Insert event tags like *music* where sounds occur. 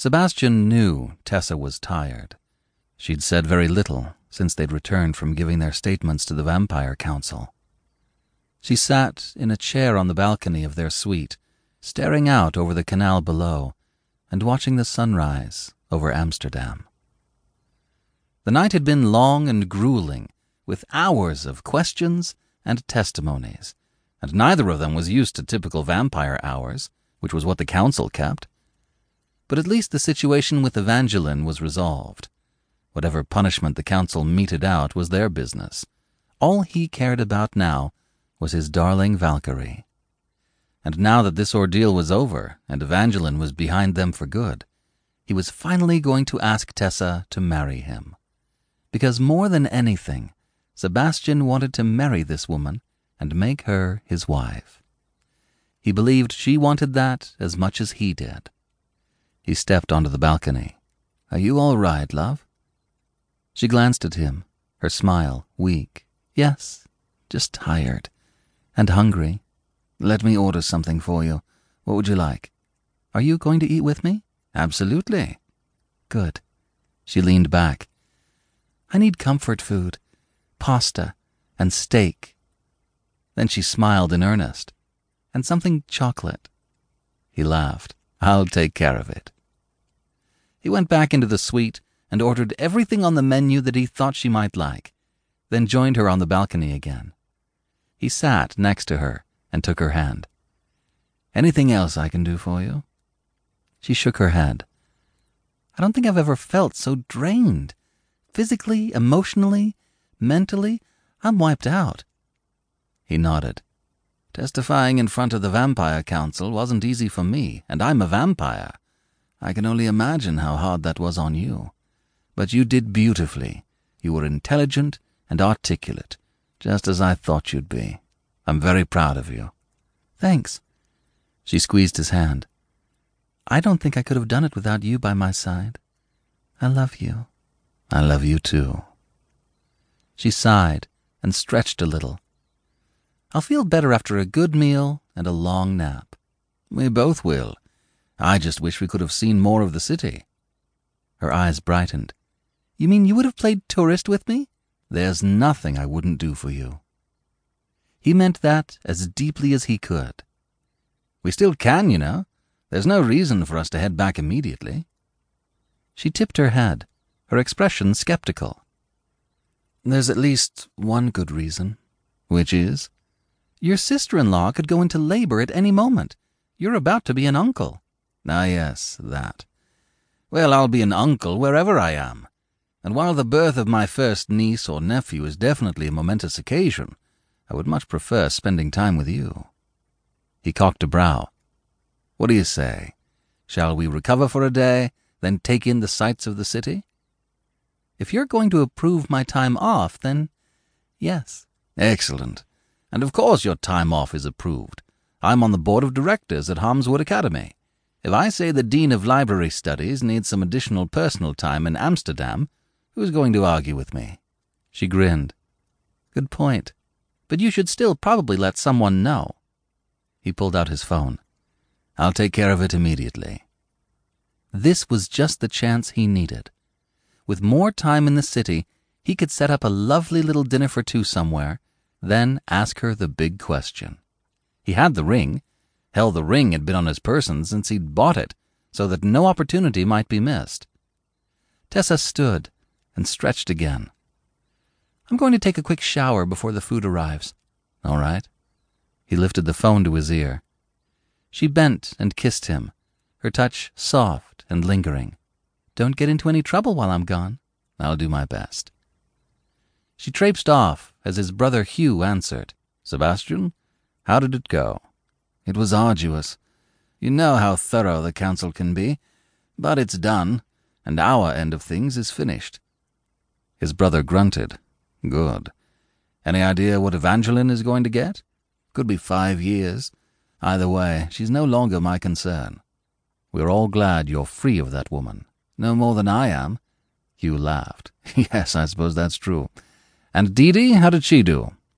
Sebastian knew Tessa was tired. She'd said very little since they'd returned from giving their statements to the Vampire Council. She sat in a chair on the balcony of their suite, staring out over the canal below and watching the sunrise over Amsterdam. The night had been long and grueling, with hours of questions and testimonies, and neither of them was used to typical vampire hours, which was what the council kept. But at least the situation with Evangeline was resolved. Whatever punishment the council meted out was their business. All he cared about now was his darling Valkyrie. And now that this ordeal was over and Evangeline was behind them for good, he was finally going to ask Tessa to marry him. Because more than anything, Sebastian wanted to marry this woman and make her his wife. He believed she wanted that as much as he did. He stepped onto the balcony. Are you all right, love? She glanced at him, her smile weak. Yes, just tired. And hungry. Let me order something for you. What would you like? Are you going to eat with me? Absolutely. Good. She leaned back. I need comfort food. Pasta and steak. Then she smiled in earnest. And something chocolate. He laughed. I'll take care of it. He went back into the suite and ordered everything on the menu that he thought she might like, then joined her on the balcony again. He sat next to her and took her hand. Anything else I can do for you? She shook her head. I don't think I've ever felt so drained. Physically, emotionally, mentally, I'm wiped out. He nodded. Testifying in front of the Vampire Council wasn't easy for me, and I'm a vampire. I can only imagine how hard that was on you. But you did beautifully. You were intelligent and articulate, just as I thought you'd be. I'm very proud of you. Thanks. She squeezed his hand. I don't think I could have done it without you by my side. I love you. I love you too. She sighed and stretched a little. I'll feel better after a good meal and a long nap. We both will. I just wish we could have seen more of the city. Her eyes brightened. You mean you would have played tourist with me? There's nothing I wouldn't do for you. He meant that as deeply as he could. We still can, you know. There's no reason for us to head back immediately. She tipped her head, her expression skeptical. There's at least one good reason. Which is? Your sister-in-law could go into labor at any moment. You're about to be an uncle. Ah, yes, that. Well, I'll be an uncle wherever I am. And while the birth of my first niece or nephew is definitely a momentous occasion, I would much prefer spending time with you. He cocked a brow. What do you say? Shall we recover for a day, then take in the sights of the city? If you're going to approve my time off, then yes. Excellent. And of course your time off is approved. I'm on the board of directors at Harmswood Academy. If I say the Dean of Library Studies needs some additional personal time in Amsterdam, who's going to argue with me? She grinned. Good point. But you should still probably let someone know. He pulled out his phone. I'll take care of it immediately. This was just the chance he needed. With more time in the city, he could set up a lovely little dinner for two somewhere, then ask her the big question. He had the ring. Hell, the ring had been on his person since he'd bought it, so that no opportunity might be missed. Tessa stood and stretched again. I'm going to take a quick shower before the food arrives. All right. He lifted the phone to his ear. She bent and kissed him, her touch soft and lingering. Don't get into any trouble while I'm gone. I'll do my best. She traipsed off as his brother Hugh answered. Sebastian, how did it go? It was arduous. You know how thorough the council can be. But it's done, and our end of things is finished. His brother grunted. Good. Any idea what Evangeline is going to get? Could be five years. Either way, she's no longer my concern. We're all glad you're free of that woman. No more than I am. Hugh laughed. *laughs* yes, I suppose that's true. And Dee Dee, how did she do?